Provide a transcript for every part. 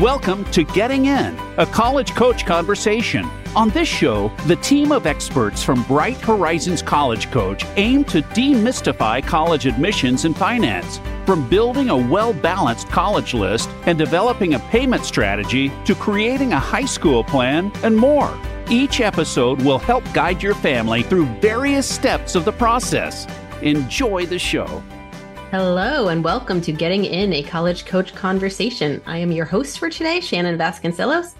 Welcome to Getting In, a college coach conversation. On this show, the team of experts from Bright Horizons College Coach aim to demystify college admissions and finance. From building a well balanced college list and developing a payment strategy to creating a high school plan and more. Each episode will help guide your family through various steps of the process. Enjoy the show. Hello, and welcome to Getting In a College Coach Conversation. I am your host for today, Shannon Vasconcelos,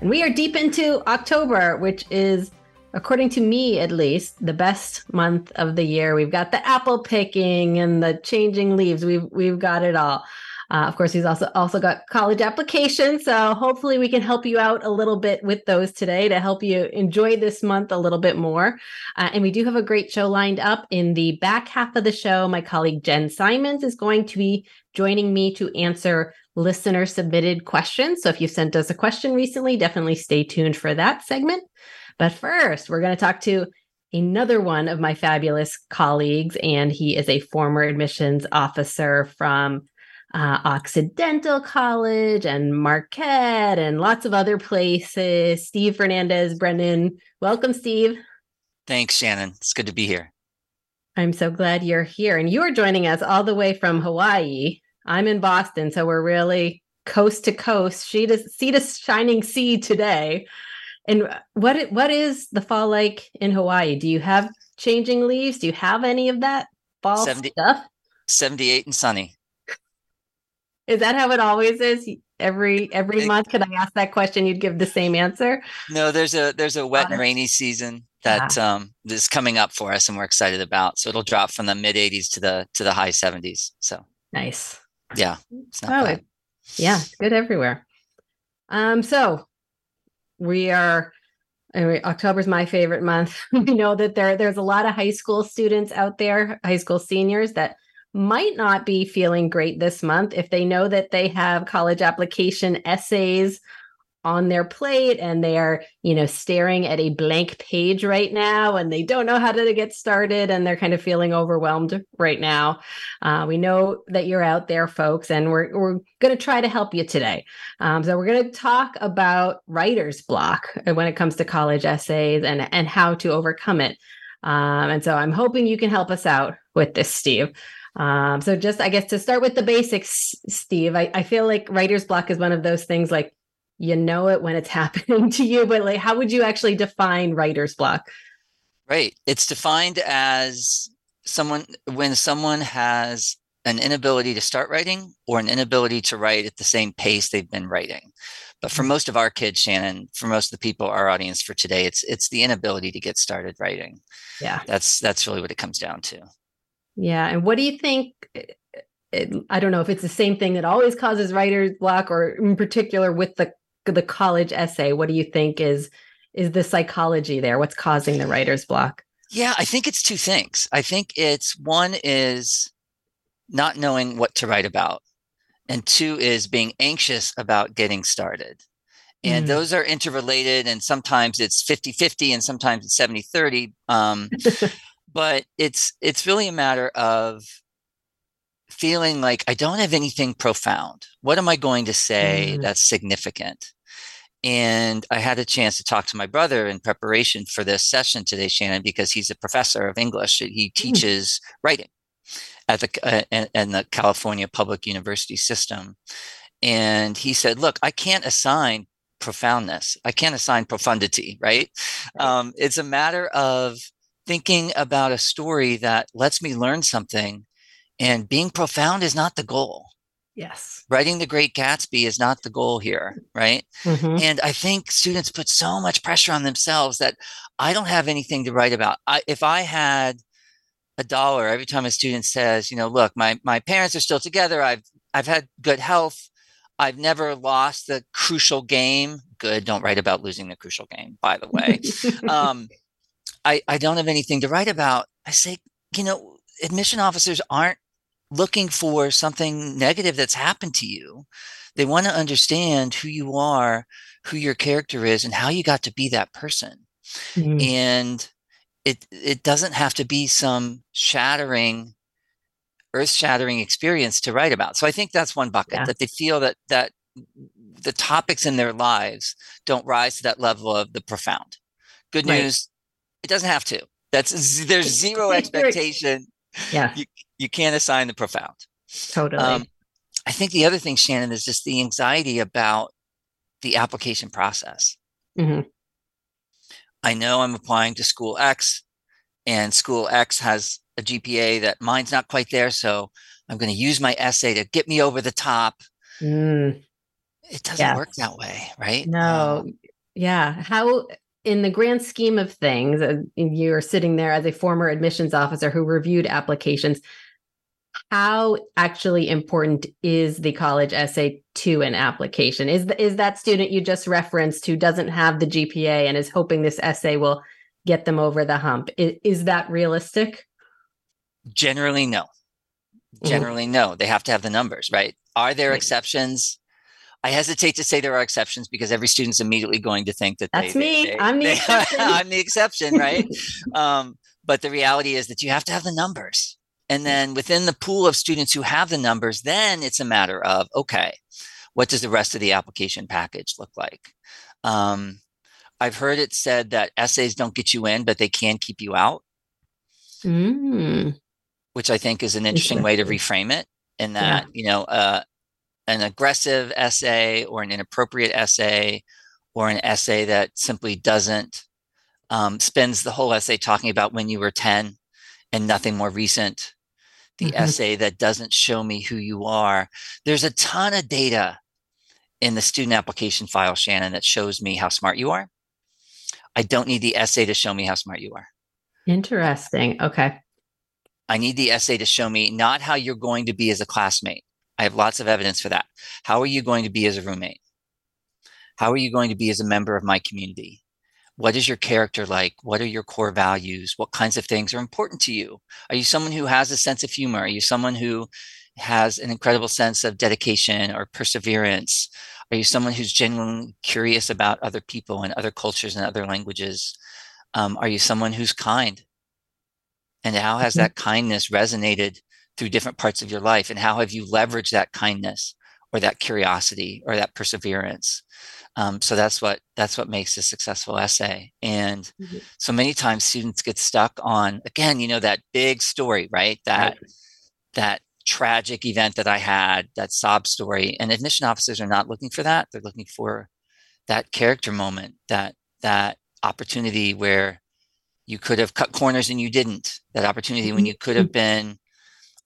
and we are deep into October, which is, according to me at least, the best month of the year. We've got the apple picking and the changing leaves. We've we've got it all. Uh, of course, he's also also got college applications, so hopefully we can help you out a little bit with those today to help you enjoy this month a little bit more. Uh, and we do have a great show lined up in the back half of the show. My colleague Jen Simons is going to be joining me to answer listener submitted questions. So if you sent us a question recently, definitely stay tuned for that segment. But first, we're going to talk to another one of my fabulous colleagues, and he is a former admissions officer from uh, Occidental College and Marquette and lots of other places. Steve Fernandez, Brennan. Welcome, Steve. Thanks, Shannon. It's good to be here. I'm so glad you're here. And you're joining us all the way from Hawaii. I'm in Boston, so we're really coast to coast, sea to, sea to shining sea today. And what what is the fall like in Hawaii? Do you have changing leaves? Do you have any of that fall 70, stuff? 78 and sunny. Is that how it always is? Every every month, could I ask that question? You'd give the same answer. No, there's a there's a wet and rainy season that yeah. um, is coming up for us, and we're excited about. So it'll drop from the mid 80s to the to the high 70s. So nice. Yeah. It's oh, it, yeah, good everywhere. Um, so we are anyway, October's my favorite month. we know that there there's a lot of high school students out there, high school seniors that might not be feeling great this month if they know that they have college application essays on their plate and they are, you know, staring at a blank page right now and they don't know how to get started and they're kind of feeling overwhelmed right now. Uh, we know that you're out there, folks, and we're, we're going to try to help you today. Um, so we're going to talk about writer's block when it comes to college essays and, and how to overcome it. Um, and so I'm hoping you can help us out with this, Steve. Um, so just I guess to start with the basics, Steve, I, I feel like writer's block is one of those things like you know it when it's happening to you, but like how would you actually define writer's block? Right. It's defined as someone when someone has an inability to start writing or an inability to write at the same pace they've been writing. But for mm-hmm. most of our kids, Shannon, for most of the people, our audience for today, it's it's the inability to get started writing. Yeah. That's that's really what it comes down to. Yeah. And what do you think? Eh, I don't know if it's the same thing that always causes writer's block or in particular with the the college essay. What do you think is is the psychology there? What's causing the writer's block? Yeah, I think it's two things. I think it's one is not knowing what to write about, and two is being anxious about getting started. And mm. those are interrelated, and sometimes it's 50 50, and sometimes it's 70 30. Um, but it's it's really a matter of feeling like I don't have anything profound. What am I going to say mm. that's significant? And I had a chance to talk to my brother in preparation for this session today, Shannon, because he's a professor of English. He mm. teaches mm. writing at the uh, in the California Public University system. And he said, "Look, I can't assign profoundness. I can't assign profundity. Right? Um, it's a matter of thinking about a story that lets me learn something and being profound is not the goal. Yes. Writing the great gatsby is not the goal here right? Mm-hmm. and i think students put so much pressure on themselves that i don't have anything to write about. I, if i had a dollar every time a student says you know look my my parents are still together. I've i've had good health. I've never lost the crucial game. Good don't write about losing the crucial game by the way. Um, I, I don't have anything to write about. I say, you know, admission officers aren't looking for something negative that's happened to you. They want to understand who you are, who your character is, and how you got to be that person. Mm-hmm. And it it doesn't have to be some shattering, earth shattering experience to write about. So I think that's one bucket yeah. that they feel that that the topics in their lives don't rise to that level of the profound. Good Right. news, it doesn't have to. That's there's zero expectation. Yeah, You you can't assign the profound. totally. Um, I think the other thing, Shannon, is just the anxiety about the application process. Mhm. I know I'm applying to school X, and school X has a GPA that mine's not quite there. So I'm going to use my essay to get me over the top. Mm, It doesn't work that way, right? no, Um, yeah. How, in the grand scheme of things, uh, you're sitting there as a former admissions officer who reviewed applications. How actually important is the college essay to an application? Is the, is that student you just referenced who doesn't have the GPA and is hoping this essay will get them over the hump? Is, is that realistic? generally, no. Mhm. Generally, no. They have to have the numbers, right? Are there Right. exceptions? I hesitate to say there are exceptions because every student's immediately going to think that That's they, me. they- I'm the exception. I'm the exception, right? um, but the reality is that you have to have the numbers. And then within the pool of students who have the numbers, then it's a matter of okay, what does the rest of the application package look like? Um, I've heard it said that essays don't get you in, but they can keep you out, Mm, which I think is an interesting way to reframe it. In Yeah. that, you know, uh, an aggressive essay or an inappropriate essay or an essay that simply doesn't um, spends the whole essay talking about when you were 10 and nothing more recent the Mhm. essay that doesn't show me who you are there's a ton of data in the student application file shannon that shows me how smart you are i don't need the essay to show me how smart you are interesting. Okay. I need the essay to show me not how you're going to be as a classmate. I have lots of evidence for that. How are you going to be as a roommate? How are you going to be as a member of my community? What is your character like? What are your core values? What kinds of things are important to you? Are you someone who has a sense of humor? Are you someone who has an incredible sense of dedication or perseverance? Are you someone who's genuinely curious about other people and other cultures and other languages? Um, are you someone who's kind? And how has Mhm. that kindness resonated through different parts of your life? And how have you leveraged that kindness or that curiosity or that perseverance? Um, so that's what that's what makes a successful essay. And Mhm. so many times students get stuck on again, you know, that big story, right? That that tragic event that I had, that sob story. And admission officers are not looking for that. They're looking for that character moment, that that opportunity where you could have cut corners and you didn't. That opportunity when Mhm. you could have been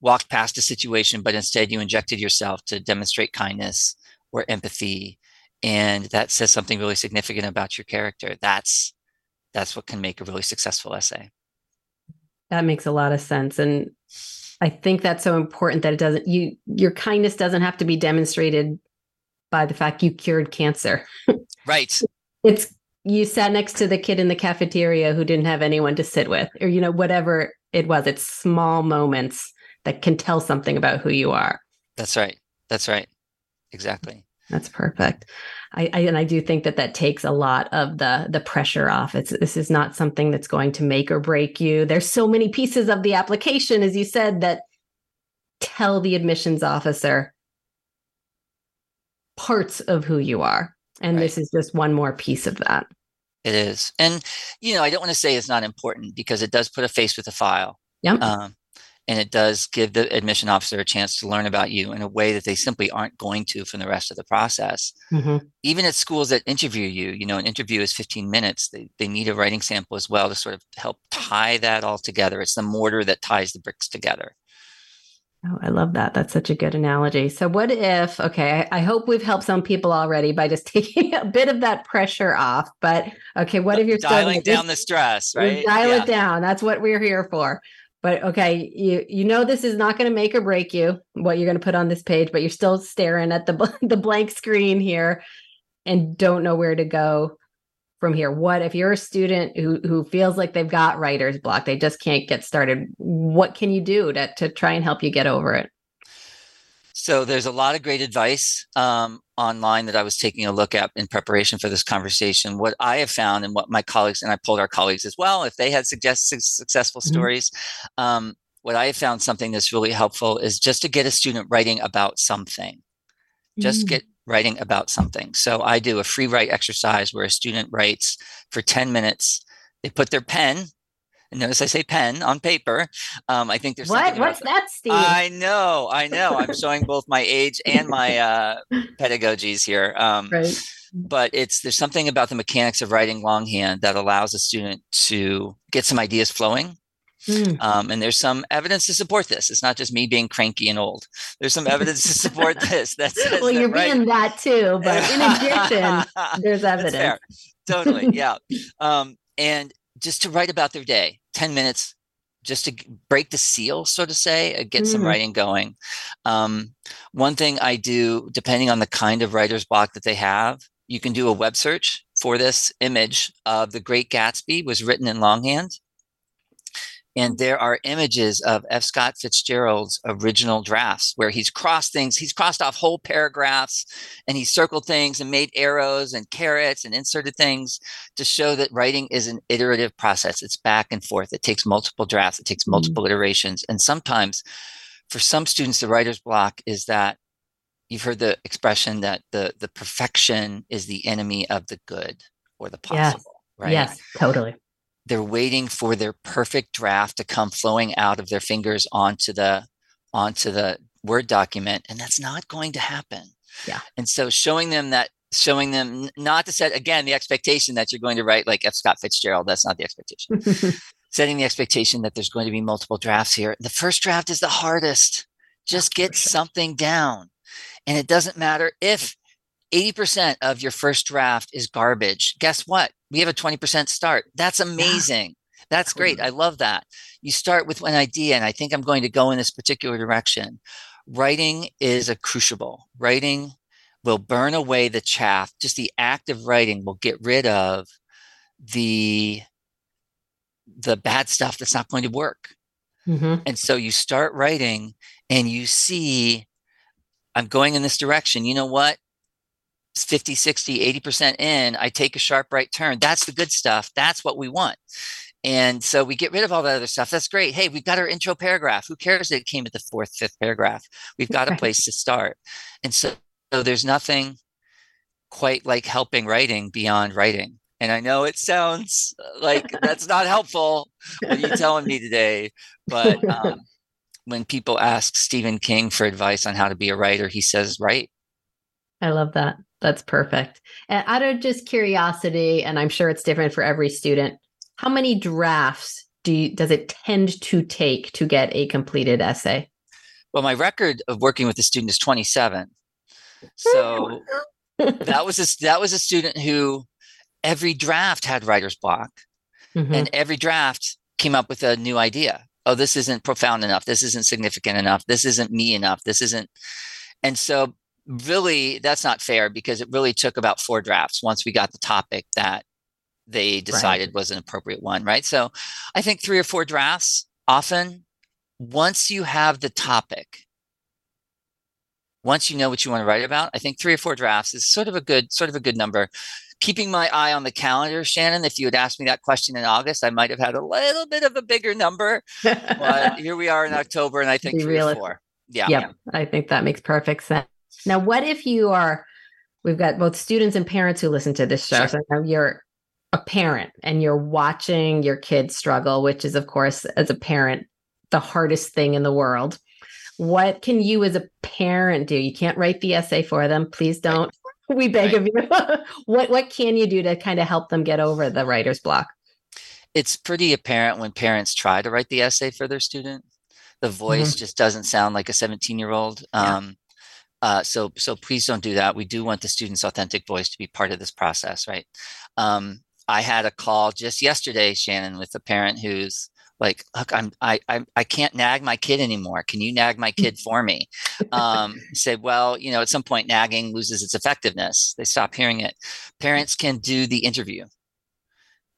walked past a situation, but instead you injected yourself to demonstrate kindness or empathy. And that says something really significant about your character. That's that's what can make a really successful essay. That makes a lot of sense. And I think that's so important that it doesn't you your kindness doesn't have to be demonstrated by the fact you cured cancer. Right. It's you sat next to the kid in the cafeteria who didn't have anyone to sit with, or you know, whatever it was. It's small moments that can tell something about who you are. That's right. That's right. Exactly. That's perfect. I, I and I do think that that takes a lot of the the pressure off. It's this is not something that's going to make or break you. There's so many pieces of the application, as you said, that tell the admissions officer parts of who you are, and Right. this is just one more piece of that. It is. And, you know, I don't want to say it's not important because it does put a face with a file. Yep. Um, and it does give the admission officer a chance to learn about you in a way that they simply aren't going to from the rest of the process. Mhm. Even at schools that interview you, you know, an interview is 15 minutes. They, they need a writing sample as well to sort of help tie that all together. It's the mortar that ties the bricks together. Oh, I love that. That's such a good analogy. So, what if, okay, I, I hope we've helped some people already by just taking a bit of that pressure off. But, okay, what if you're dialing down the stress, right? Dial Yeah. it down. That's what we're here for. But okay, you you know this is not going to make or break you what you're going to put on this page, but you're still staring at the the blank screen here and don't know where to go from here. What if you're a student who who feels like they've got writer's block, they just can't get started? What can you do to to try and help you get over it? So there's a lot of great advice um, online that I was taking a look at in preparation for this conversation. What I have found, and what my colleagues and I polled our colleagues as well, if they had suggested successful Mhm. stories, um, what I have found something that's really helpful is just to get a student writing about something. Just Mm. get writing about something. So I do a free write exercise where a student writes for 10 minutes. They put their pen, notice I say pen on paper. Um, I think there's what? What's that, Steve? I know, I know. I'm showing both my age and my uh, pedagogies here. Um, right. But it's there's something about the mechanics of writing longhand that allows a student to get some ideas flowing Mm. Um, and there's some evidence to support this. It's not just me being cranky and old. There's some evidence to support this. That says well, you're that, being that too, but in addition, there's evidence. Totally, yeah. um, and just to write about their day, ten minutes, just to break the seal, so to say, uh, get mm. some writing going. Um, one thing I do, depending on the kind of writer's block that they have, you can do a web search for this image of the Great Gatsby was written in longhand and there are images of F. Scott Fitzgerald's original drafts where he's crossed things, he's crossed off whole paragraphs and he circled things and made arrows and carets and inserted things to show that writing is an iterative process. It's back and forth. It takes multiple drafts, it takes mm-hmm. multiple mm-hmm. iterations. And sometimes for some students, the writer's block is that you've heard the expression that the, the perfection is the enemy of the good or the possible. Yes. Right? Yes, totally they're waiting for their perfect draft to come flowing out of their fingers onto the onto the word document and that's not going to happen. Yeah. And so showing them that showing them not to set again the expectation that you're going to write like f. Scott fitzgerald that's not the expectation. Setting the expectation that there's going to be multiple drafts here the first draft is the hardest. Just get sure. something down. And it doesn't matter if 80% of your first draft is garbage. Guess what? We have a 20% start. That's amazing. Yeah. That's great. I love that. You start with an idea, and I think I'm going to go in this particular direction. Writing is a crucible. Writing will burn away the chaff. Just the act of writing will get rid of the the bad stuff that's not going to work. Mm-hmm. And so you start writing and you see, I'm going in this direction. You know what? 50, 60, 80% in, I take a sharp right turn. That's the good stuff. That's what we want. And so we get rid of all that other stuff. That's great. Hey, we've got our intro paragraph. Who cares that it came at the fourth, fifth paragraph? We've got a place to start. And so, so there's nothing quite like helping writing beyond writing. And I know it sounds uh, like that's not helpful. What are you telling me today? But um, when people ask Stephen King for advice on how to be a writer, he says, write. I love that. That's perfect. And out of just curiosity, and I'm sure it's different for every student, how many drafts do you, does it tend to take to get a completed essay? Well, my record of working with a student is 27. So that was a, that was a student who every draft had writer's block, mm-hmm. and every draft came up with a new idea. Oh, this isn't profound enough. This isn't significant enough. This isn't me enough. This isn't. And so really that's not fair because it really took about four drafts once we got the topic that they decided right. was an appropriate one right so i think three or four drafts often once you have the topic once you know what you want to write about i think three or four drafts is sort of a good sort of a good number keeping my eye on the calendar shannon if you had asked me that question in august i might have had a little bit of a bigger number but here we are in october and i think three or four yeah yep. i think that makes perfect sense now, what if you are, we've got both students and parents who listen to this show. Sure. So now you're a parent and you're watching your kids struggle, which is, of course, as a parent, the hardest thing in the world. What can you as a parent do? You can't write the essay for them. Please don't. Right. We beg right. of you. what what can you do to kind of help them get over the writer's block? It's pretty apparent when parents try to write the essay for their student. The voice mm-hmm. just doesn't sound like a 17 year old. Um, uh, so so please don't do that. We do want the student's authentic voice to be part of this process, right? Um, I had a call just yesterday, Shannon, with a parent who's like, "Look, I'm I I, I can't nag my kid anymore. Can you nag my kid for me?" Um, said, "Well, you know, at some point, nagging loses its effectiveness. They stop hearing it. Parents can do the interview."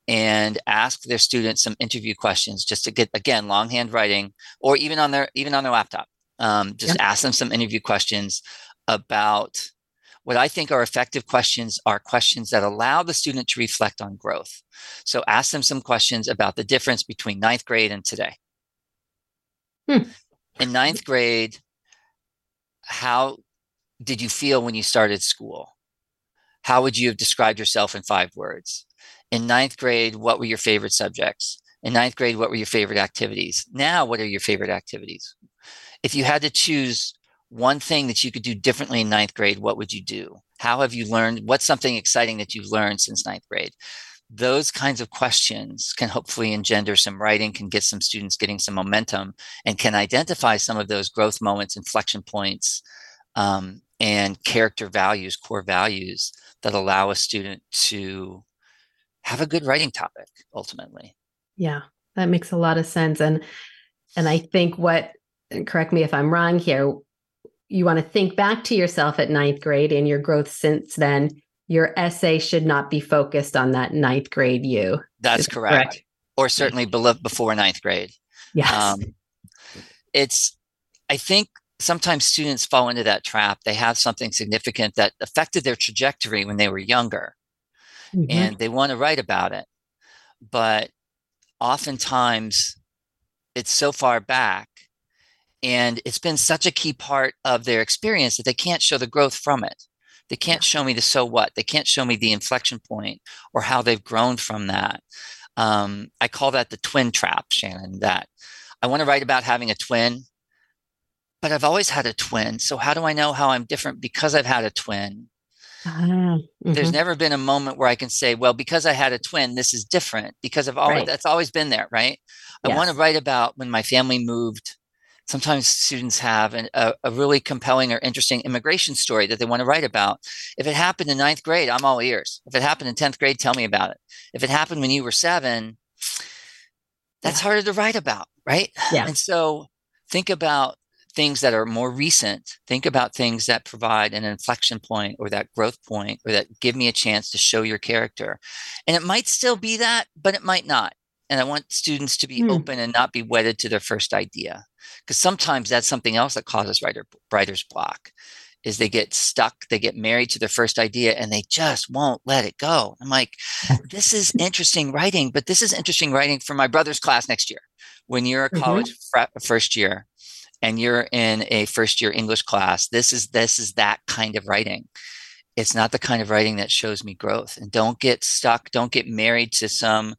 and ask their students some interview questions just to get again longhand writing or even on their even on their laptop um, just ask them some interview questions about what I think are effective questions are questions that allow the student to reflect on growth. So ask them some questions about the difference between ninth grade and today. Hmm. In ninth grade, how did you feel when you started school? How would you have described yourself in five words? In ninth grade, what were your favorite subjects? In ninth grade, what were your favorite activities? Now, what are your favorite activities? If you had to choose one thing that you could do differently in ninth grade, what would you do? How have you learned? What's something exciting that you've learned since ninth grade? Those kinds of questions can hopefully engender some writing, can get some students getting some momentum, and can identify some of those growth moments, inflection points, um, and character values, core values that allow a student to have a good writing topic ultimately. Yeah, that makes a lot of sense. And and I think what correct me if I'm wrong here, you want to think back to yourself at ninth grade and your growth since then. Your essay should not be focused on that ninth grade you. That's correct. correct. Or certainly before ninth grade. Yes. Um, it's, I think sometimes students fall into that trap. They have something significant that affected their trajectory when they were younger mm-hmm. and they want to write about it. But oftentimes it's so far back and it's been such a key part of their experience that they can't show the growth from it. They can't show me the so what. They can't show me the inflection point or how they've grown from that. Um, I call that the twin trap, Shannon. That I want to write about having a twin, but I've always had a twin. So how do I know how I'm different because I've had a twin? Uh, mm-hmm. There's never been a moment where I can say, well, because I had a twin, this is different because I've always, right. that's always been there, right? Yes. I want to write about when my family moved. Sometimes students have an, a, a really compelling or interesting immigration story that they want to write about. If it happened in ninth grade, I'm all ears. If it happened in 10th grade, tell me about it. If it happened when you were seven, that's yeah. harder to write about, right? Yeah. And so think about things that are more recent, think about things that provide an inflection point or that growth point or that give me a chance to show your character. And it might still be that, but it might not. And I want students to be mm. open and not be wedded to their first idea. Because sometimes that's something else that causes writer, writer's block is they get stuck, they get married to their first idea and they just won't let it go. I'm like, this is interesting writing, but this is interesting writing for my brother's class next year when you're a college mm-hmm. fr- first year and you're in a first year English class, this is this is that kind of writing. It's not the kind of writing that shows me growth. And don't get stuck, don't get married to some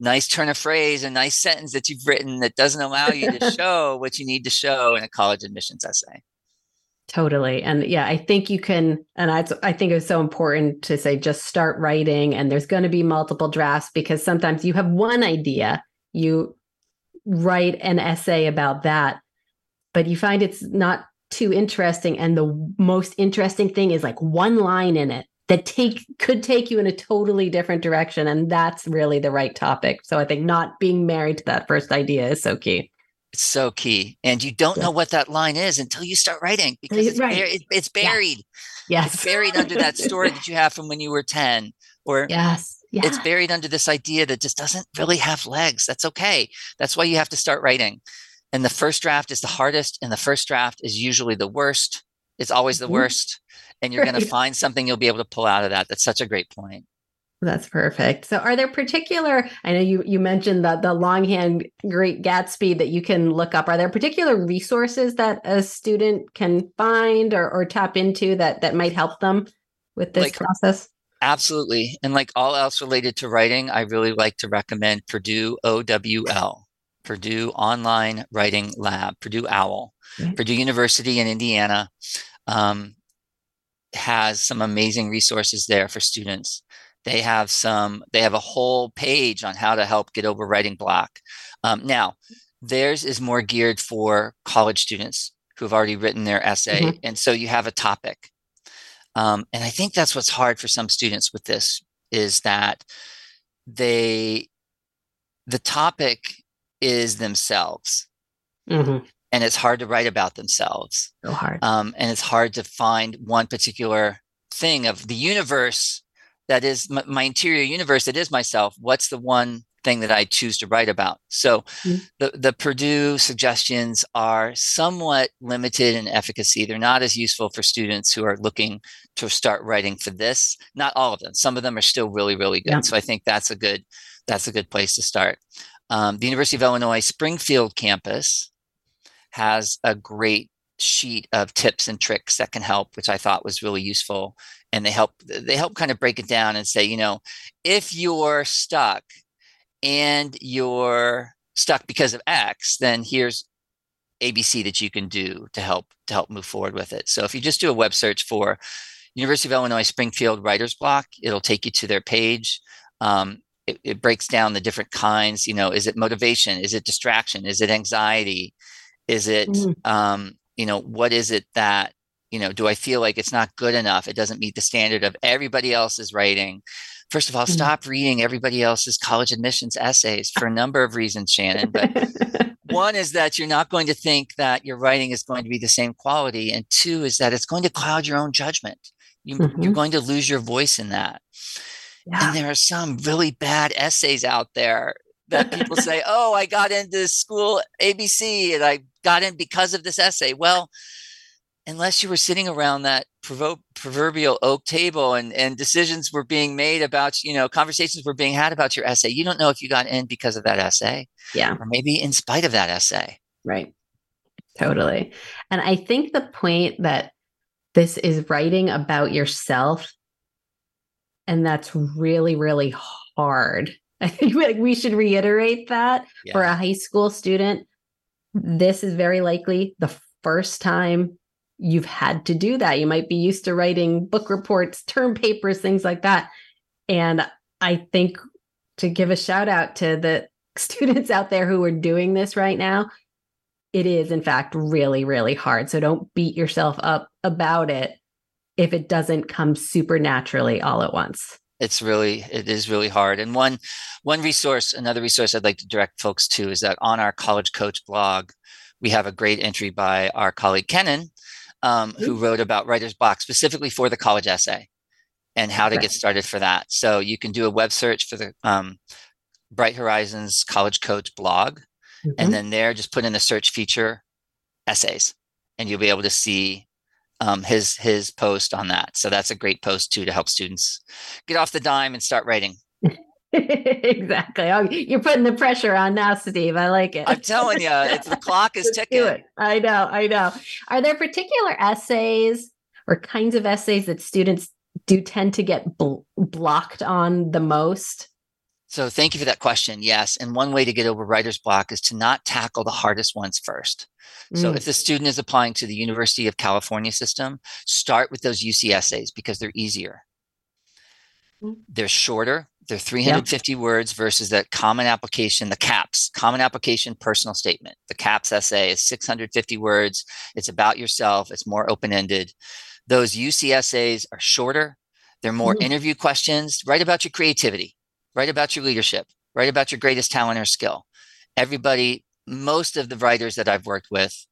nice turn of phrase, a nice sentence that you've written that doesn't allow you to show what you need to show in a college admissions essay. Totally. And yeah, I think you can, and I, I think it's so important to say just start writing, and there's going to be multiple drafts because sometimes you have one idea, you write an essay about that, but you find it's not too interesting and the most interesting thing is like one line in it that take could take you in a totally different direction and that's really the right topic. So i think not being married to that first idea is so key. So key. And you don't yeah. know what that line is until you start writing because it's, right. buried, it's buried. Yeah. yes. It's buried under that story that you have from when you were 10 or yes. Yeah. it's buried under this idea that just doesn't really have legs. That's okay. That's why you have to start writing. And the first draft is the hardest and the first draft is usually the worst it's always the mm-hmm. worst and you're right. going to find something you'll be able to pull out of that that's such a great point that's perfect. So are there particular I know you you mentioned that the longhand great Gatsby that you can look up. Are there particular resources that a student can find or, or tap into that that might help them with this like, process? Absolutely. And like all else related to writing, I really like to recommend Purdue OWL. Purdue Online Writing Lab, Purdue OWL, mm-hmm. Purdue University in Indiana um, has some amazing resources there for students. They have some, they have a whole page on how to help get over writing block. Um, now, theirs is more geared for college students who've already written their essay. Mm-hmm. And so you have a topic. Um, and I think that's what's hard for some students with this is that they, the topic is themselves. Mm-hmm. And it's hard to write about themselves. So hard. Um, and it's hard to find one particular thing of the universe that is my, my, interior universe that is myself. What's the one thing that I choose to write about? So mm-hmm. the, the Purdue suggestions are somewhat limited in efficacy. They're not as useful for students who are looking to start writing for this. Not all of them. Some of them are still really, really good. Yeah. So I think that's a good that's a good place to start. Um, the University of Illinois Springfield campus has a great sheet of tips and tricks that can help, which I thought was really useful. And they help they help kind of break it down and say, you know, if you're stuck and you're stuck because of X, then here's ABC that you can do to help to help move forward with it. So if you just do a web search for University of Illinois Springfield Writer's Block, it'll take you to their page. Um, it, it, breaks down the different kinds. You know, is it motivation? Is it distraction? Is it anxiety? Is it mm-hmm. um, you know what is it that you know do I feel like it's not good enough? It doesn't meet the standard of everybody else's writing. First of all, mm-hmm. stop reading everybody else's college admissions essays for a number of reasons, Shannon. But one is that you're not going to think that your writing is going to be the same quality. And two is that it's going to cloud your own judgment. You, are mm-hmm. going to lose your voice in that. Yeah. And there are some really bad essays out there that people say, oh, I got into school ABC and I got in because of this essay. Well, unless you were sitting around that proverbial oak table and, and decisions were being made about, you know, conversations were being had about your essay, you don't know if you got in because of that essay. Yeah. Or maybe in spite of that essay. Right. Totally. And I think the point that this is writing about yourself, and that's really, really hard. I think we should reiterate that yeah. for a high school student. This is very likely the first time you've had to do that. You might be used to writing book reports, term papers, things like that. And I think to give a shout out to the students out there who are doing this right now, it is in fact really, really hard. So don't beat yourself up about it if it doesn't come super naturally all at once. It's really, it is really hard. And one, one resource, another resource I'd like to direct folks to is that on our College Coach blog, we have a great entry by our colleague Kenan, um, who wrote about writer's block specifically for the college essay and how to get started for that. So you can do a web search for the um, Bright Horizons College Coach blog, mm-hmm. and then there just put in the search feature essays, and you'll be able to see um, his his post on that. So that's a great post too to help students get off the dime and start writing. exactly. Oh, you're putting the pressure on now, Steve. I like it. I'm telling you, it's, the clock is ticking. I know. I know. Are there particular essays or kinds of essays that students do tend to get bl- blocked on the most? So, thank you for that question. Yes. And one way to get over writer's block is to not tackle the hardest ones first. So, mm. if the student is applying to the University of California system, start with those UC essays because they're easier. Mm. They're shorter, they're 350 yep. words versus that common application, the CAPS, common application personal statement. The CAPS essay is 650 words. It's about yourself, it's more open ended. Those UC essays are shorter, they're more mm-hmm. interview questions. Write about your creativity, write about your leadership, write about your greatest talent or skill. Everybody, most of the writers that I've worked with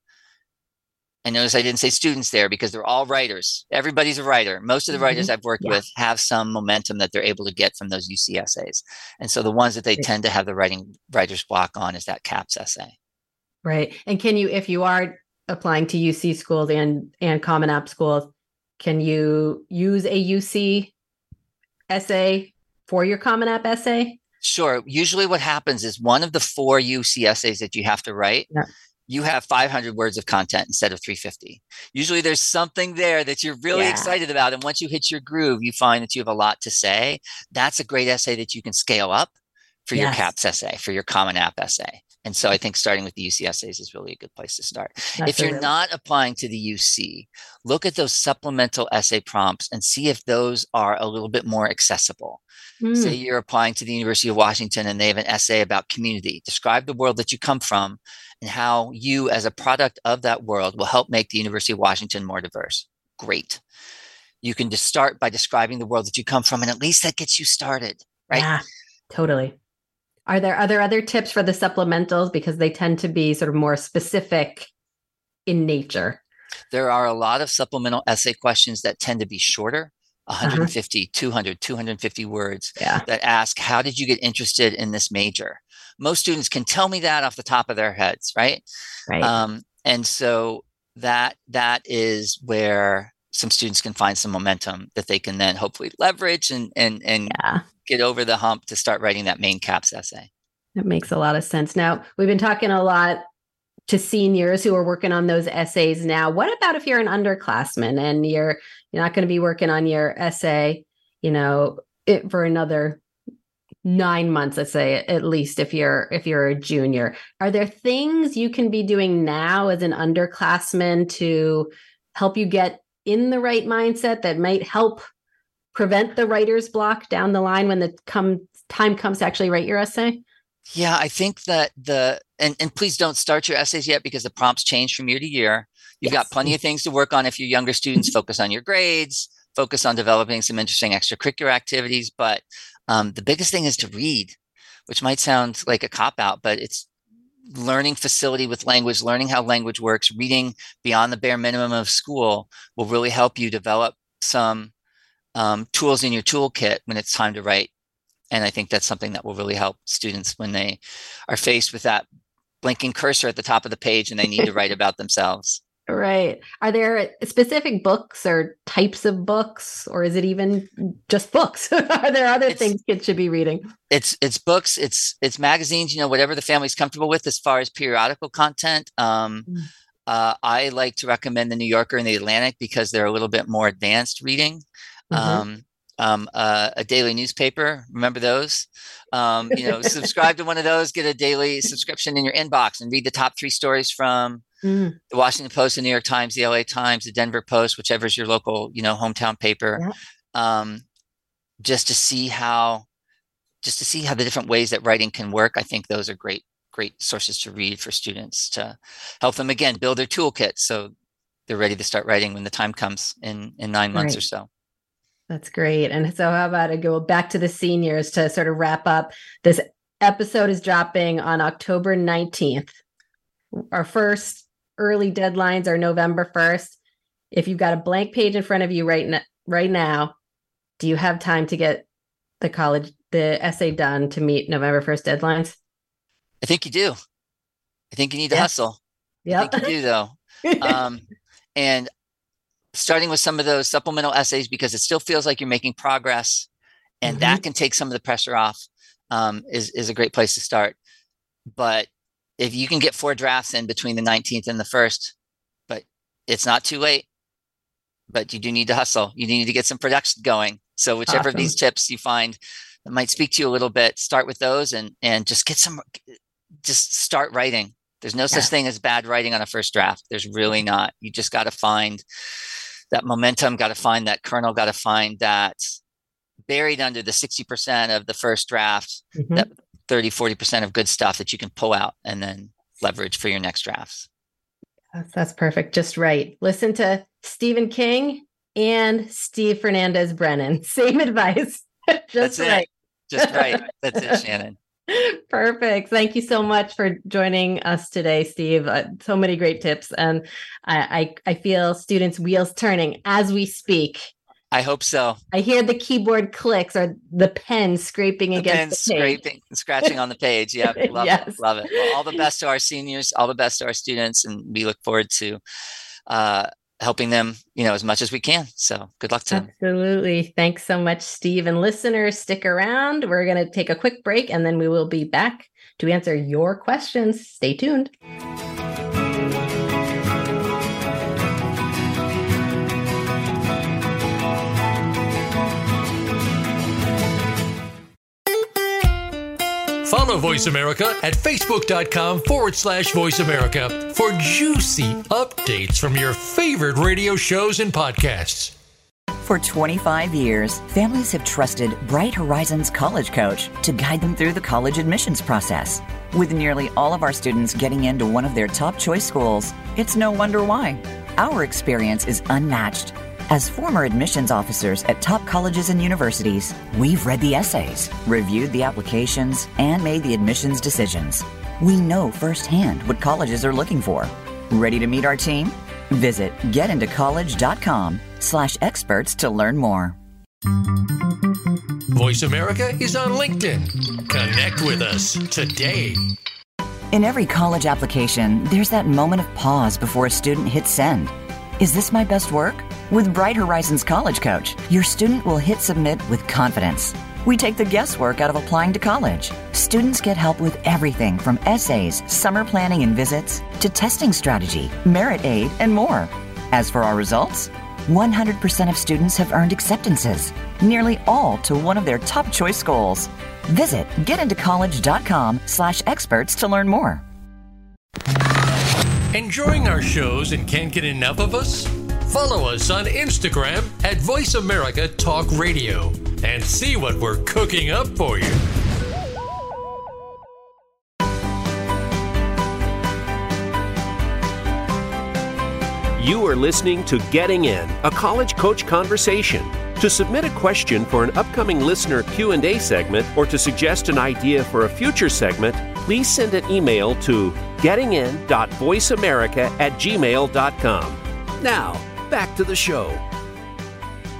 and notice I didn't say students there because they're all writers. Everybody's a writer. Most of the mm-hmm. writers I've worked yeah. with have some momentum that they're able to get from those UC essays. And so the ones that they right. tend to have the writing writer's block on is that CAPS essay. Right. And can you, if you are applying to UC schools and and Common App schools, can you use a UC essay for your Common App essay? Sure. Usually what happens is one of the four UC essays that you have to write yeah you have 500 words of content instead of 350. Usually there's something there that you're really yeah. excited about. And once you hit your groove, you find that you have a lot to say. That's a great essay that you can scale up for yes. your CAPS essay, for your Common App essay. And so I think starting with the UC essays is really a good place to start. That's if you're really- not applying to the UC, look at those supplemental essay prompts and see if those are a little bit more accessible. Mm. Say you're applying to the University of Washington and they have an essay about community. Describe the world that you come from and how you, as a product of that world, will help make the University of Washington more diverse. Great. You can just start by describing the world that you come from, and at least that gets you started, right? Yeah, totally. Are there other other tips for the supplementals because they tend to be sort of more specific in nature? There are a lot of supplemental essay questions that tend to be shorter. 150 uh-huh. 200 250 words yeah. that ask how did you get interested in this major most students can tell me that off the top of their heads right right um, and so that that is where some students can find some momentum that they can then hopefully leverage and and and yeah get over the hump to start writing that main caps essay. That makes a lot of sense. Now, we've been talking a lot to seniors who are working on those essays now. What about if you're an underclassman and you're you're not going to be working on your essay, you know, it, for another nine months let's say at least if you're if you're a junior. Are there things you can be doing now as an underclassman to help you get in the right mindset that might help prevent the writer's block down the line when the come time comes to actually write your essay? Yeah i think that the and, and please don't start your essays yet because the prompts change from year to year you've yes. got plenty of things to work on if you're younger students focus on your grades focus on developing some interesting extracurricular activities but um, the biggest thing is to read, which might sound like a cop out, but it's learning facility with language, learning how language works, reading beyond the bare minimum of school will really help you develop some um, tools in your toolkit when it's time to write. And I think that's something that will really help students when they are faced with that blinking cursor at the top of the page and they need to write about themselves. Right. Are there specific books or types of books, or is it even just books? Are there other it's, things kids should be reading? It's it's books, it's it's magazines, you know, whatever the family's comfortable with as far as periodical content. Um, mm. uh, I like to recommend the New Yorker and the Atlantic because they're a little bit more advanced reading. Mm-hmm. Um, um, uh, a daily newspaper. Remember those? Um, you know, subscribe to one of those, get a daily subscription in your inbox, and read the top three stories from mm. the Washington Post, the New York Times, the LA Times, the Denver Post, whichever is your local, you know, hometown paper. Yeah. Um, just to see how, just to see how the different ways that writing can work. I think those are great, great sources to read for students to help them again build their toolkit so they're ready to start writing when the time comes in in nine months right. or so. That's great. And so, how about I go back to the seniors to sort of wrap up? This episode is dropping on October 19th. Our first early deadlines are November 1st. If you've got a blank page in front of you right, right now, do you have time to get the college, the essay done to meet November 1st deadlines? I think you do. I think you need to yeah. hustle. Yeah. I think you do, though. um, and starting with some of those supplemental essays because it still feels like you're making progress and mm-hmm. that can take some of the pressure off um, is, is a great place to start but if you can get four drafts in between the 19th and the 1st but it's not too late but you do need to hustle you need to get some production going so whichever awesome. of these tips you find that might speak to you a little bit start with those and and just get some just start writing there's no yeah. such thing as bad writing on a first draft there's really not you just got to find that momentum, got to find that kernel, got to find that buried under the 60% of the first draft, mm-hmm. that 30, 40% of good stuff that you can pull out and then leverage for your next drafts. That's, that's perfect. Just right. Listen to Stephen King and Steve Fernandez Brennan. Same advice. Just that's right. It. Just right. That's it, Shannon. Perfect. Thank you so much for joining us today, Steve. Uh, so many great tips, and I, I I feel students' wheels turning as we speak. I hope so. I hear the keyboard clicks or the pen scraping the against pen the page. scraping, scratching on the page. Yeah, love yes. it, love it. Well, all the best to our seniors, all the best to our students, and we look forward to uh, helping them, you know, as much as we can. So good luck to Absolutely. them. Absolutely. Thanks so much, Steve. And listeners, stick around. We're going to take a quick break and then we will be back to answer your questions. Stay tuned. Follow Voice America at facebook.com forward slash voice America for juicy updates from your favorite radio shows and podcasts. For 25 years, families have trusted Bright Horizons College Coach to guide them through the college admissions process. With nearly all of our students getting into one of their top choice schools, it's no wonder why. Our experience is unmatched as former admissions officers at top colleges and universities, we've read the essays, reviewed the applications, and made the admissions decisions. We know firsthand what colleges are looking for. Ready to meet our team? Visit getintocollege.com slash experts to learn more. Voice America is on LinkedIn. Connect with us today. In every college application, there's that moment of pause before a student hits send. Is this my best work? With Bright Horizons College Coach, your student will hit submit with confidence. We take the guesswork out of applying to college. Students get help with everything from essays, summer planning and visits, to testing strategy, merit aid, and more. As for our results, 100% of students have earned acceptances, nearly all to one of their top choice schools. Visit getintocollege.com slash experts to learn more. Enjoying our shows and can't get enough of us? Follow us on Instagram at Voice America Talk Radio and see what we're cooking up for you. You are listening to Getting In, a college coach conversation. To submit a question for an upcoming listener Q&A segment or to suggest an idea for a future segment, please send an email to gettingin.voiceamerica at gmail.com. Now, back to the show.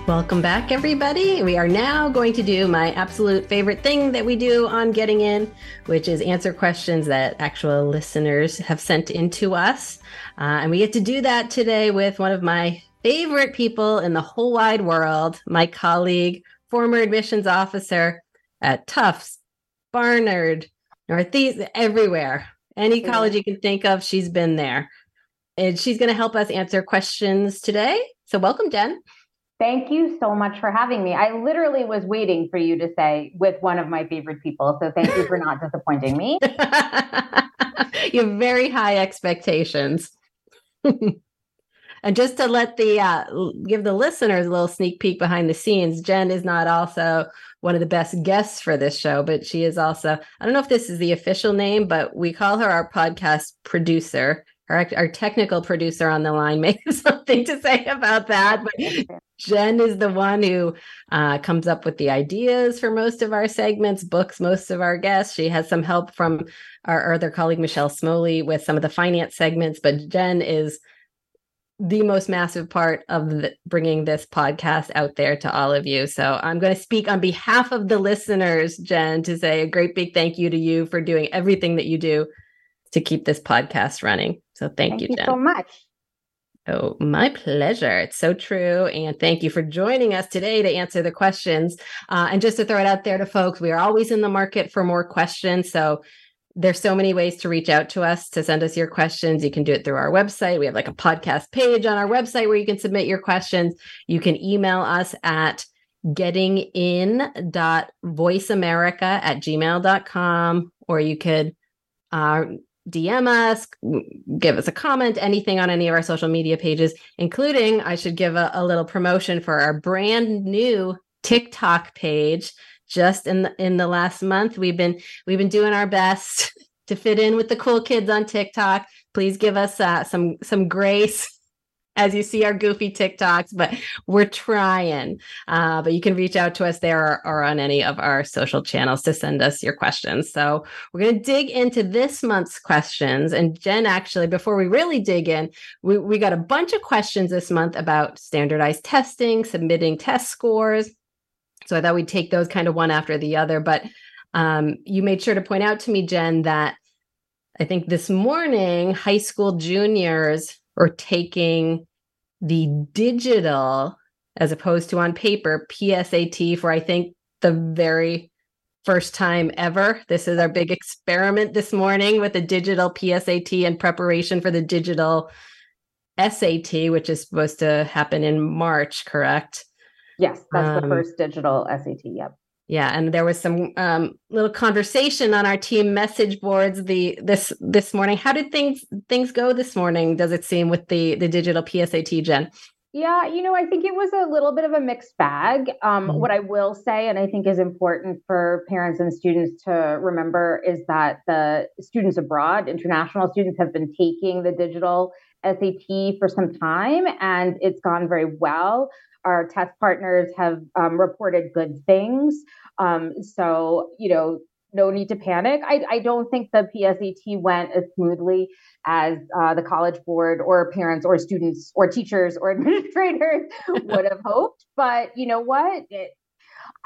Welcome back, everybody. We are now going to do my absolute favorite thing that we do on Getting In, which is answer questions that actual listeners have sent in to us. Uh, and we get to do that today with one of my favorite people in the whole wide world, my colleague, former admissions officer at Tufts, Barnard, Northeast, everywhere. Any college you can think of, she's been there. And she's going to help us answer questions today. So, welcome, Jen. Thank you so much for having me. I literally was waiting for you to say with one of my favorite people. So, thank you for not disappointing me. you have very high expectations. and just to let the uh, give the listeners a little sneak peek behind the scenes, Jen is not also one of the best guests for this show, but she is also I don't know if this is the official name, but we call her our podcast producer. Our, our technical producer on the line may have something to say about that. But Jen is the one who uh, comes up with the ideas for most of our segments, books most of our guests. She has some help from our, our other colleague, Michelle Smoley, with some of the finance segments. But Jen is the most massive part of the, bringing this podcast out there to all of you. So I'm going to speak on behalf of the listeners, Jen, to say a great big thank you to you for doing everything that you do to keep this podcast running. So thank, thank you, you Jen. so much. Oh, my pleasure. It's so true. And thank you for joining us today to answer the questions. Uh, and just to throw it out there to folks, we are always in the market for more questions. So there's so many ways to reach out to us to send us your questions. You can do it through our website. We have like a podcast page on our website where you can submit your questions. You can email us at gettingin.voiceamerica at gmail.com, or you could uh, DM us, give us a comment, anything on any of our social media pages, including I should give a, a little promotion for our brand new TikTok page just in the, in the last month we've been we've been doing our best to fit in with the cool kids on TikTok. Please give us uh, some some grace as you see our goofy TikToks, but we're trying. Uh, but you can reach out to us there or, or, on any of our social channels to send us your questions. So we're going to dig into this month's questions. And Jen, actually, before we really dig in, we, we got a bunch of questions this month about standardized testing, submitting test scores. So I thought we'd take those kind of one after the other. But um, you made sure to point out to me, Jen, that I think this morning high school juniors are taking the digital as opposed to on paper PSAT for I think the very first time ever. This is our big experiment this morning with the digital PSAT in preparation for the digital SAT, which is supposed to happen in March, correct? Yes, that's um, the first digital SAT. Yep. Yeah, and there was some um, little conversation on our team message boards the this this morning. How did things things go this morning? Does it seem with the the digital PSAT, Jen? Yeah, you know, I think it was a little bit of a mixed bag. Um, mm-hmm. What I will say, and I think is important for parents and students to remember, is that the students abroad, international students, have been taking the digital SAT for some time, and it's gone very well. Our test partners have um, reported good things. Um, so, you know, no need to panic. I, I, don't think the PSAT went as smoothly as uh, the College Board or parents or students or teachers or administrators would have hoped. But you know what? It,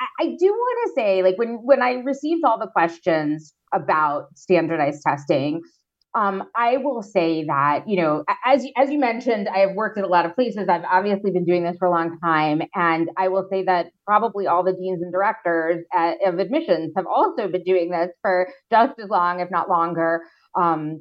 I, I do want to say, like when when I received all the questions about standardized testing, um, I will say that you know, as as you mentioned, I have worked at a lot of places. I've obviously been doing this for a long time, and I will say that probably all the deans and directors at, of admissions have also been doing this for just as long, if not longer. Um,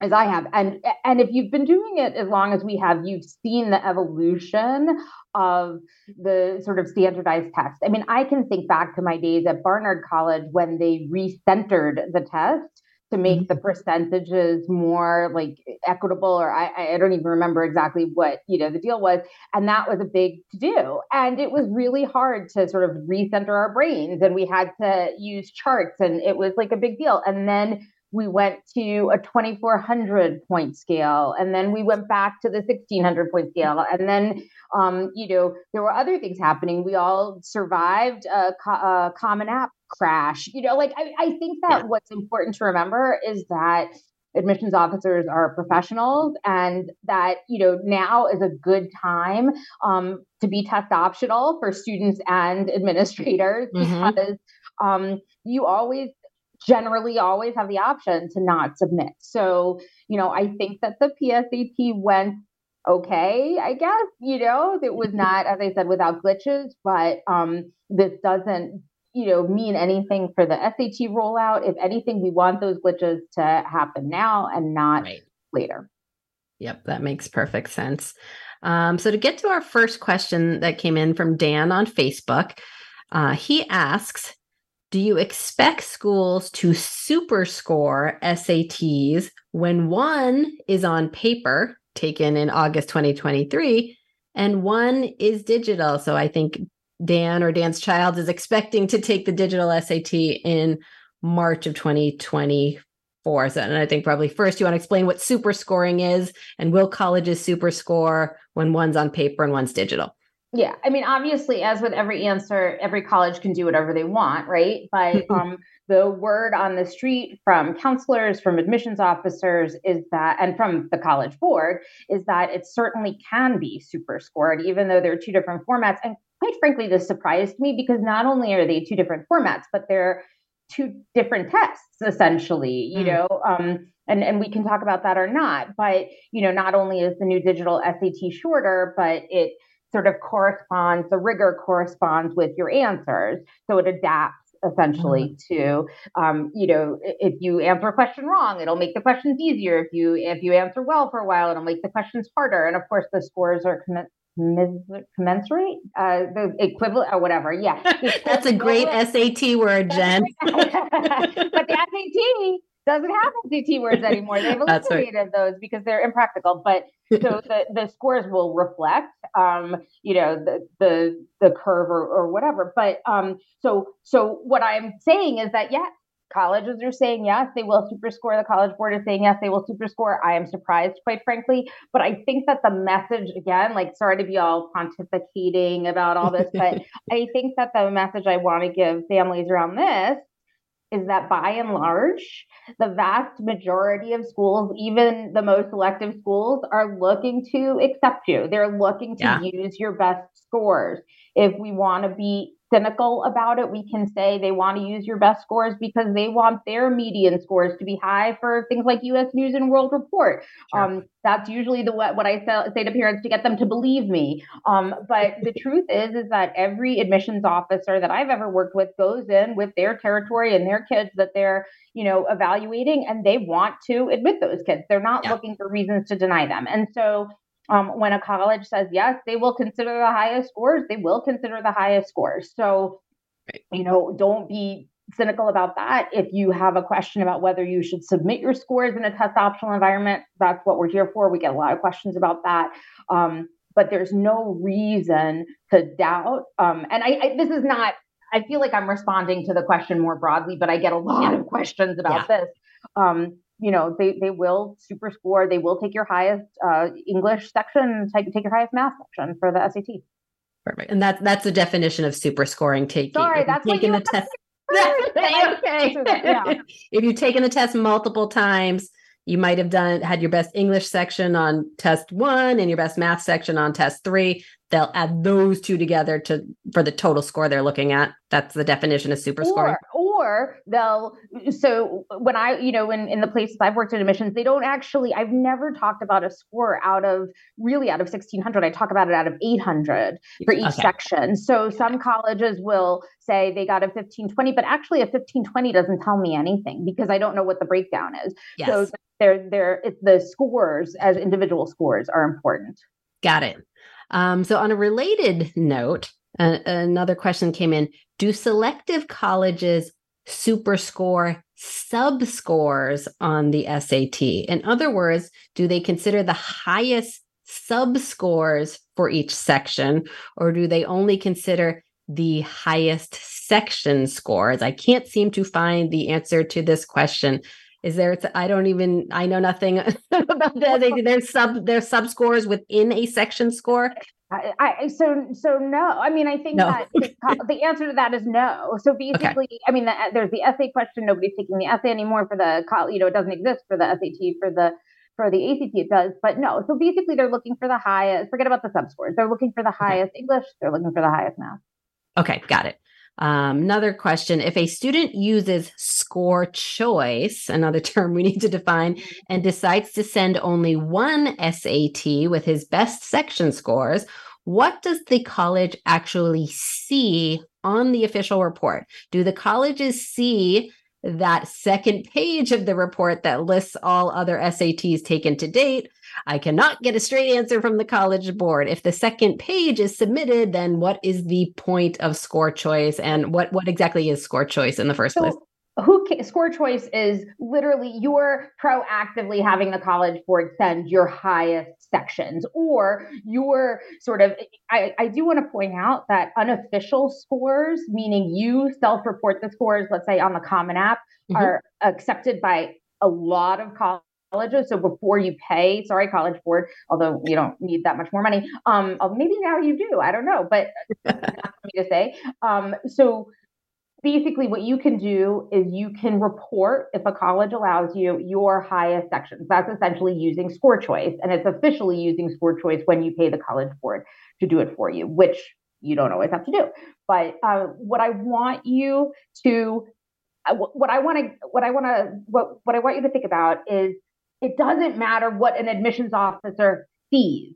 as I have. And and if you've been doing it as long as we have, you've seen the evolution of the sort of standardized test. I mean, I can think back to my days at Barnard College when they recentered the test to make mm-hmm. the percentages more like equitable or I, I don't even remember exactly what you know the deal was and that was a big to do. And it was really hard to sort of recenter our brains and we had to use charts and it was like a big deal. And then we went to a 2400 point scale and then we went back to the 1600 point scale and then um, you know there were other things happening. We all survived a, co- a common app crash you know like I, I think that yeah. what's important to remember is that admissions officers are professionals and that you know now is a good time um, to be test optional for students and administrators mm-hmm. because um, you always generally always have the option to not submit. So, you know, I think that the PSAT went okay, I guess, you know, it was not, as I said, without glitches, but um, this doesn't, you know, mean anything for the SAT rollout. If anything, we want those glitches to happen now and not right. later. Yep, that makes perfect sense. Um, so, to get to our first question that came in from Dan on Facebook, uh, he asks do you expect schools to super score SATs when one is on paper, taken in August 2023, and one is digital? So I think Dan or Dan's child is expecting to take the digital SAT in March of 2024. So, and I think probably first you want to explain what super scoring is and will colleges super score when one's on paper and one's digital? Yeah, I mean, obviously, as with every answer, every college can do whatever they want, right? But mm-hmm. um, the word on the street from counselors, from admissions officers, is that, and from the college board, is that it certainly can be super scored, even though there are two different formats. And quite frankly, this surprised me because not only are they two different formats, but they're two different tests essentially. You mm. know, um, and and we can talk about that or not. But you know, not only is the new digital SAT shorter, but it sort of corresponds, the rigor corresponds with your answers. So it adapts essentially mm-hmm. to um, you know if you answer a question wrong it'll make the questions easier if you if you answer well for a while it'll make the questions harder and of course the scores are commensurate uh, the equivalent or whatever yeah that's a great sat word jen but the sat doesn't have SAT words anymore. They've eliminated right. those because they're impractical. But so the, the scores will reflect, um, you know, the the the curve or, or whatever. But um, so so what I'm saying is that yes, colleges are saying yes, they will superscore. The college board is saying yes, they will superscore. I am surprised, quite frankly. But I think that the message, again, like sorry to be all pontificating about all this, but I think that the message I want to give families around this is that by and large, the vast majority of schools, even the most selective schools, are looking to accept you. They're looking to yeah. use your best scores. If we want to be cynical about it, we can say they want to use your best scores because they want their median scores to be high for things like U.S. News and World Report. Sure. Um, that's usually the what, what I say to parents to get them to believe me. Um, but the truth is, is that every admissions officer that I've ever worked with goes in with their territory and their kids that they're you know evaluating, and they want to admit those kids. They're not yeah. looking for reasons to deny them, and so um, when a college says yes, they will consider the highest scores. They will consider the highest scores. So, you know, don't be cynical about that. If you have a question about whether you should submit your scores in a test optional environment, that's what we're here for. We get a lot of questions about that. Um, but there's no reason to doubt. Um, and I, I, this is not, I feel like I'm responding to the question more broadly, but I get a lot of questions about yeah. this. Um, you know they they will super score they will take your highest uh, english section take, take your highest math section for the sat perfect and that's that's the definition of super scoring taking sorry that's taking the test okay. yeah. if you've taken the test multiple times you might have done had your best english section on test one and your best math section on test three they'll add those two together to for the total score they're looking at. That's the definition of super or, scoring or they'll so when i you know in, in the places i've worked in admissions they don't actually i've never talked about a score out of really out of 1600 i talk about it out of 800 for each okay. section. So some colleges will say they got a 1520 but actually a 1520 doesn't tell me anything because i don't know what the breakdown is. Yes. so they're they're it's the scores as individual scores are important. Got it um, so on a related note another question came in Do selective colleges superscore subscores on the SAT? In other words, do they consider the highest subscores for each section, or do they only consider the highest section scores? I can't seem to find the answer to this question. Is there? I don't even. I know nothing about that. There's sub. There's sub scores within a section score. I, I, so so no. I mean, I think no. that the answer to that is no. So basically, okay. I mean, the, there's the essay question. Nobody's taking the essay anymore for the you know it doesn't exist for the SAT for the for the ACT it does, but no. So basically, they're looking for the highest. Forget about the sub scores. They're looking for the highest okay. English. They're looking for the highest math. Okay, got it. Um, another question If a student uses score choice, another term we need to define, mm-hmm. and decides to send only one SAT with his best section scores, what does the college actually see on the official report? Do the colleges see that second page of the report that lists all other SATs taken to date? I cannot get a straight answer from the college board. If the second page is submitted, then what is the point of score choice and what what exactly is score choice in the first so, place? Who can, score choice is literally you're proactively having the college board send your highest sections or your sort of I, I do want to point out that unofficial scores meaning you self-report the scores let's say on the common app mm-hmm. are accepted by a lot of colleges colleges. So before you pay, sorry, College Board, although you don't need that much more money. Um, maybe now you do. I don't know, but not for me to say. Um, so basically, what you can do is you can report if a college allows you your highest sections. That's essentially using score choice, and it's officially using score choice when you pay the College Board to do it for you, which you don't always have to do. But uh, what I want you to what I want to what I want to what what I want you to think about is it doesn't matter what an admissions officer sees.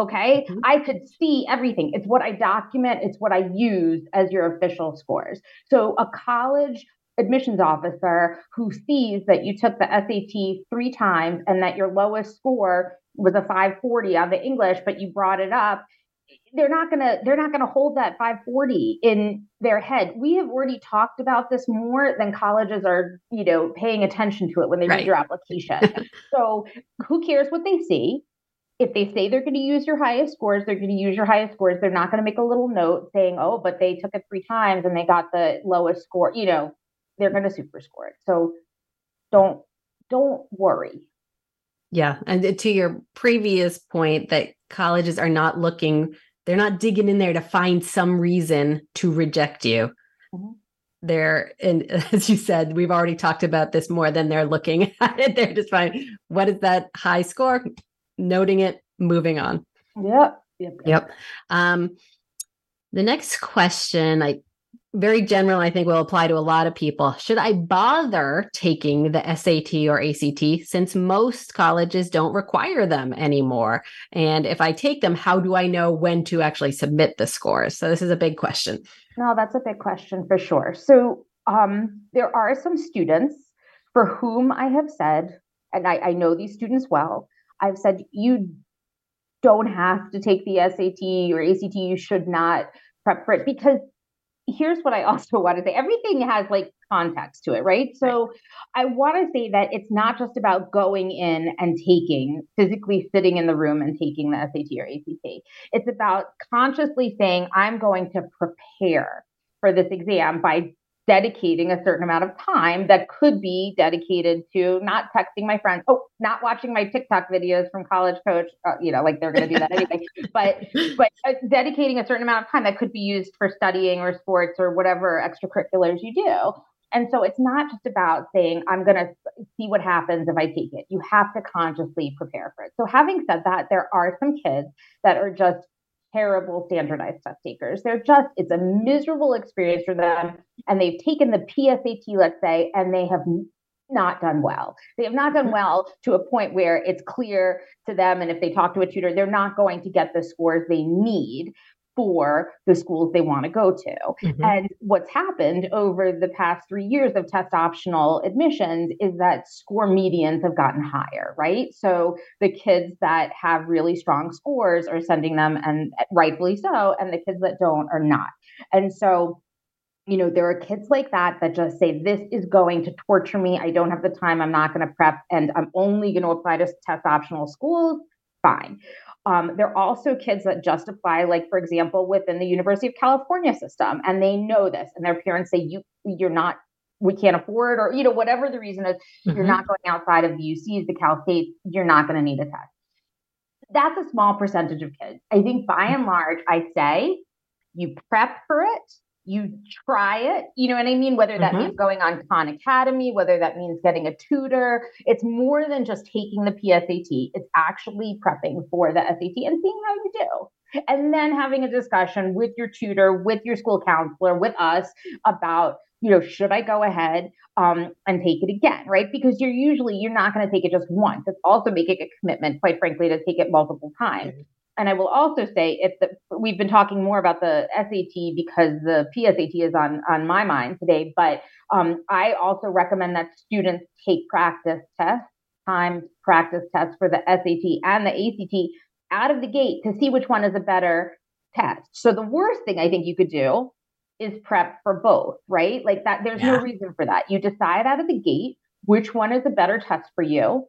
Okay. Mm-hmm. I could see everything. It's what I document, it's what I use as your official scores. So a college admissions officer who sees that you took the SAT three times and that your lowest score was a 540 on the English, but you brought it up they're not going to they're not going to hold that 540 in their head we have already talked about this more than colleges are you know paying attention to it when they right. read your application so who cares what they see if they say they're going to use your highest scores they're going to use your highest scores they're not going to make a little note saying oh but they took it three times and they got the lowest score you know they're going to super score it so don't don't worry yeah and to your previous point that colleges are not looking they're not digging in there to find some reason to reject you. Mm-hmm. They're, and as you said, we've already talked about this more than they're looking at it. They're just finding what is that high score, noting it, moving on. Yep. Yep. Yep. Um, the next question, I very general, I think will apply to a lot of people. Should I bother taking the SAT or ACT since most colleges don't require them anymore? And if I take them, how do I know when to actually submit the scores? So this is a big question. No, that's a big question for sure. So um, there are some students for whom I have said, and I, I know these students well, I've said you don't have to take the SAT or ACT. You should not prep for it because here's what I also want to say everything has like context to it, right? So right. I want to say that it's not just about going in and taking, physically sitting in the room and taking the SAT or ACT. It's about consciously saying, I'm going to prepare for this exam by dedicating a certain amount of time that could be dedicated to not texting my friends, oh, not watching my TikTok videos from College Coach, uh, you know, like they're going to do that anyway, but but uh, dedicating a certain amount of time that could be used for studying or sports or whatever extracurriculars you do. And so it's not just about saying, I'm going to see what happens if I take it. You have to consciously prepare for it. So, having said that, there are some kids that are just terrible standardized test takers. They're just, it's a miserable experience for them. And they've taken the PSAT, let's say, and they have not done well. They have not done mm-hmm. well to a point where it's clear to them. And if they talk to a tutor, they're not going to get the scores they need for the schools they want to go to. Mm-hmm. And what's happened over the past three years of test optional admissions is that score medians have gotten higher, right? So the kids that have really strong scores are sending them, and rightfully so, and the kids that don't are not. And so you know, there are kids like that that just say, This is going to torture me. I don't have the time. I'm not going to prep, and I'm only going to apply to test optional schools. Fine. Um, there are also kids that just apply, like for example, within the University of California system, and they know this, and their parents say, "You, you're not, we can't afford," or you know, whatever the reason is, mm-hmm. you're not going outside of the UCs, the Cal States, you're not going to need a test. That's a small percentage of kids. I think by and large, I say you prep for it, you try it. You know what I mean? Whether that mm-hmm. means going on Khan Academy, whether that means getting a tutor. It's more than just taking the PSAT. It's actually prepping for the SAT and seeing how you do. And then having a discussion with your tutor, with your school counselor, with us about, you know, should I go ahead um, and take it again, right? Because you're usually you're not going to take it just once. It's also making a commitment, quite frankly, to take it multiple times. And I will also say, if the, we've been talking more about the SAT because the PSAT is on on my mind today, but um, I also recommend that students take practice tests, timed practice tests for the SAT and the ACT out of the gate to see which one is a better test. So the worst thing I think you could do is prep for both, right? Like that. There's yeah. no reason for that. You decide out of the gate which one is a better test for you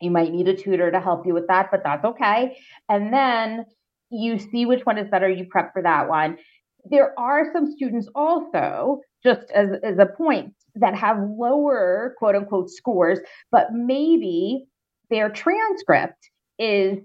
you might need a tutor to help you with that, but that's okay. And then you see which one is better, you prep for that one. There are some students also, just as, as a point, that have lower quote unquote scores, but maybe their transcript is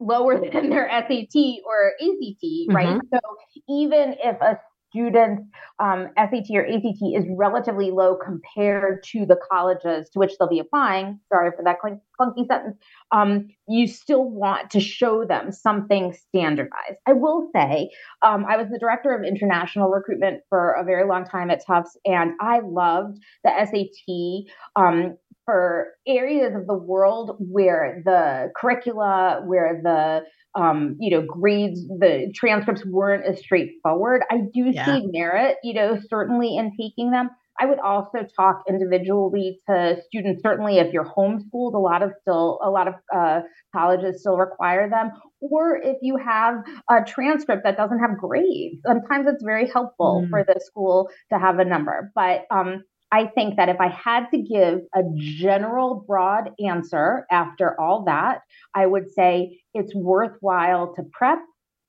lower than their SAT or ACT, right? Mm-hmm. So even if a students' um, SAT or ACT is relatively low compared to the colleges to which they'll be applying. Sorry for that clunky sentence. Um, you still want to show them something standardized. I will say, um, I was the director of international recruitment for a very long time at Tufts, and I loved the SAT um, for areas of the world where the curricula, where the um, you know, grades, the transcripts weren't as straightforward. I do yeah. see merit, you know, certainly in taking them. I would also talk individually to students. Certainly, if you're homeschooled, a lot of still a lot of uh, colleges still require them. Or if you have a transcript that doesn't have grades, sometimes it's very helpful mm. for the school to have a number. But um, I think that if I had to give a general broad answer after all that, I would say it's worthwhile to prep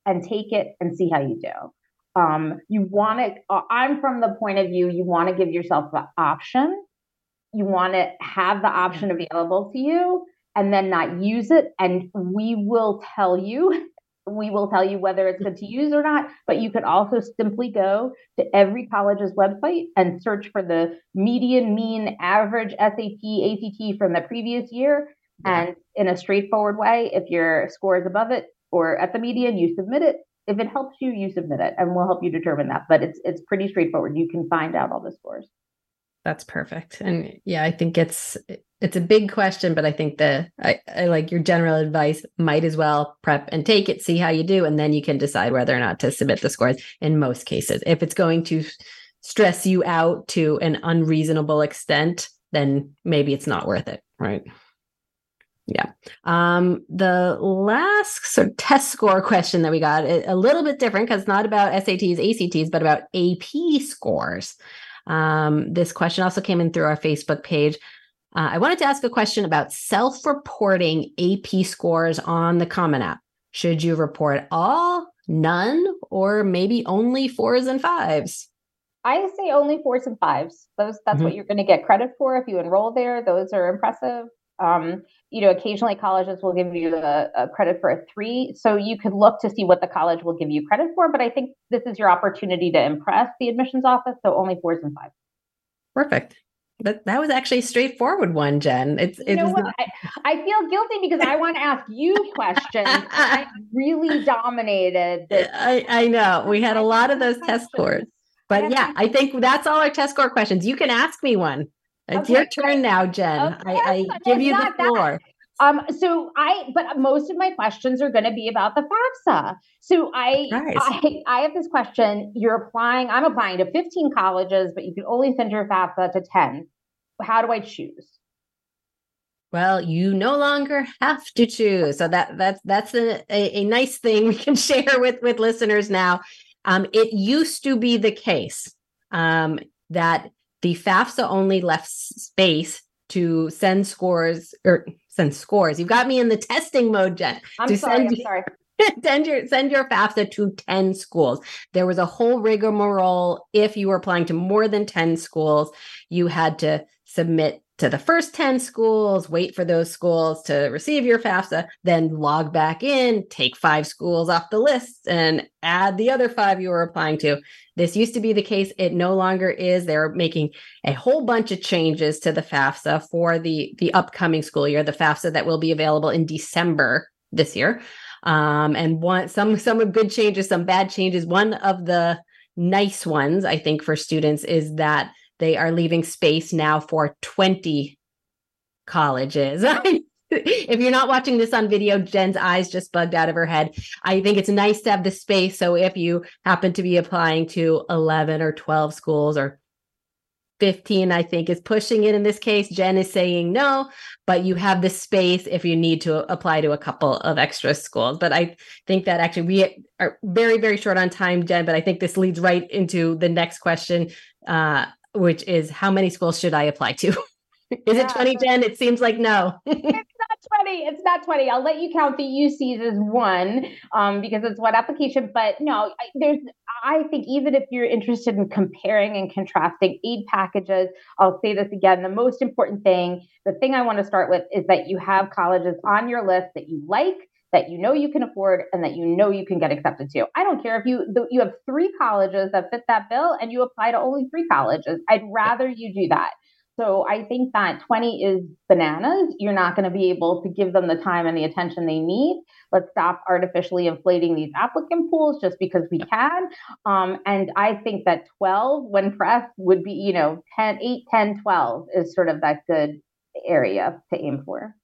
and take it and see how you do. Um, you want to, uh, I'm from the point of view, you want to give yourself the option. You want to have the option available to you and then not use it. And we will tell you we will tell you whether it's good to use or not, but you could also simply go to every college's website and search for the median, mean, average SAT, ACT from the previous year. Yeah. And in a straightforward way, if your score is above it or at the median, you submit it. If it helps you, you submit it, and we'll help you determine that. But it's it's pretty straightforward. You can find out all the scores. That's perfect. And yeah, I think it's it's a big question, but I think the I, I, like your general advice might as well prep and take it, see how you do, and then you can decide whether or not to submit the scores in most cases. If it's going to stress you out to an unreasonable extent, then maybe it's not worth it. Right. Yeah. Um, the last sort of test score question that we got a little bit different because not about SATs, ACTs, but about AP scores. Um, this question also came in through our Facebook page. Uh, I wanted to ask a question about self reporting AP scores on the Common App. Should you report all, none, or maybe only fours and fives? I say only fours and fives. Those that's mm-hmm. what you're going to get credit for if you enroll there. Those are impressive. Um, you know, occasionally colleges will give you a, a, credit for a three, so you could look to see what the college will give you credit for. But I think this is your opportunity to impress the admissions office. So only fours and fives. Perfect. But that was actually a straightforward one, Jen. It's you know what? Not... I, I, feel guilty because I want to ask you questions. I really dominated. This. I, I know we had a lot of those test scores, but yeah, I think that's all our test score questions. You can ask me one. It's okay, your turn now, Jen. Okay, I, I give you the floor. That. Um, so I, but most of my questions are going to be about the FAFSA. So I, nice. I, I have this question. You're applying. I'm applying to 15 colleges, but you can only send your FAFSA to 10. How do I choose? Well, you no longer have to choose. So that that's that's a, a, a nice thing we can share with with listeners now. Um, it used to be the case um, that the FAFSA only left space to send scores or send scores. You've got me in the testing mode, Jen. I'm to sorry. Send, I'm sorry. send your send your FAFSA to 10 schools. There was a whole rigmarole. If you were applying to more than 10 schools, you had to submit to the first 10 schools, wait for those schools to receive your FAFSA, then log back in, take five schools off the list, and add the other five you were applying to. This used to be the case. It no longer is. They're making a whole bunch of changes to the FAFSA for the, the upcoming school year, the FAFSA that will be available in December this year. Um, and one some some good changes, some bad changes. One of the nice ones, I think, for students is that they are leaving space now for 20 colleges. if you're not watching this on video, Jen's eyes just bugged out of her head. I think it's nice to have the space. So if you happen to be applying to 11 or 12 schools or 15, I think is pushing it in this case. Jen is saying no, but you have the space if you need to apply to a couple of extra schools. But I think that actually we are very, very short on time, Jen, but I think this leads right into the next question. Uh, which is how many schools should I apply to? is yeah. it 2010? It seems like no. it's not 20. It's not 20. I'll let you count the UCs as one um, because it's one application. But no, I, there's, I think even if you're interested in comparing and contrasting aid packages, I'll say this again. The most important thing, the thing I want to start with is that you have colleges on your list that you like that you know you can afford and that you know you can get accepted to. I don't care if you you have three colleges that fit that bill and you apply to only three colleges. I'd rather you do that. So I think that 20 is bananas. You're not going to be able to give them the time and the attention they need. Let's stop artificially inflating these applicant pools just because we can. Um, and I think that 12, when pressed, would be, you know, 10, 8, 10, 12 is sort of that good area to aim for.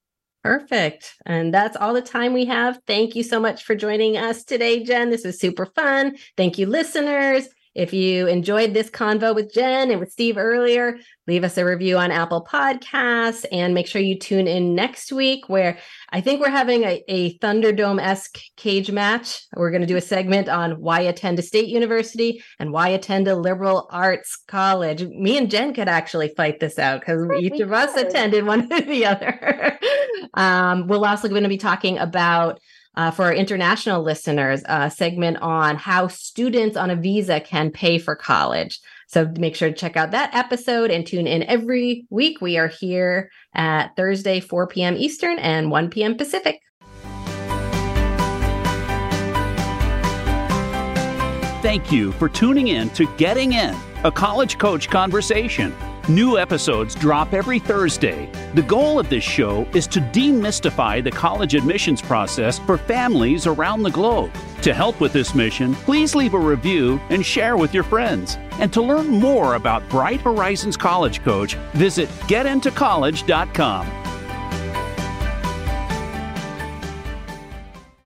Perfect. And that's all the time we have. Thank you so much for joining us today, Jen. This was super fun. Thank you, listeners. If you enjoyed this convo with Jen and with Steve earlier, leave us a review on Apple Podcasts and make sure you tune in next week where I think we're having a, a Thunderdome esque cage match. We're going to do a segment on why attend a state university and why attend a liberal arts college. Me and Jen could actually fight this out because each of us attended one or the other. um, we're also going to be talking about uh, for our international listeners, a segment on how students on a visa can pay for college. So make sure to check out that episode and tune in every week. We are here at Thursday, 4 p.m. Eastern and 1 p.m. Pacific. Thank you for tuning in to Getting In, a college coach conversation. New episodes drop every Thursday. The goal of this show is to demystify the college admissions process for families around the globe. To help with this mission, please leave a review and share with your friends. And to learn more about Bright Horizons College Coach, visit getintocollege.com.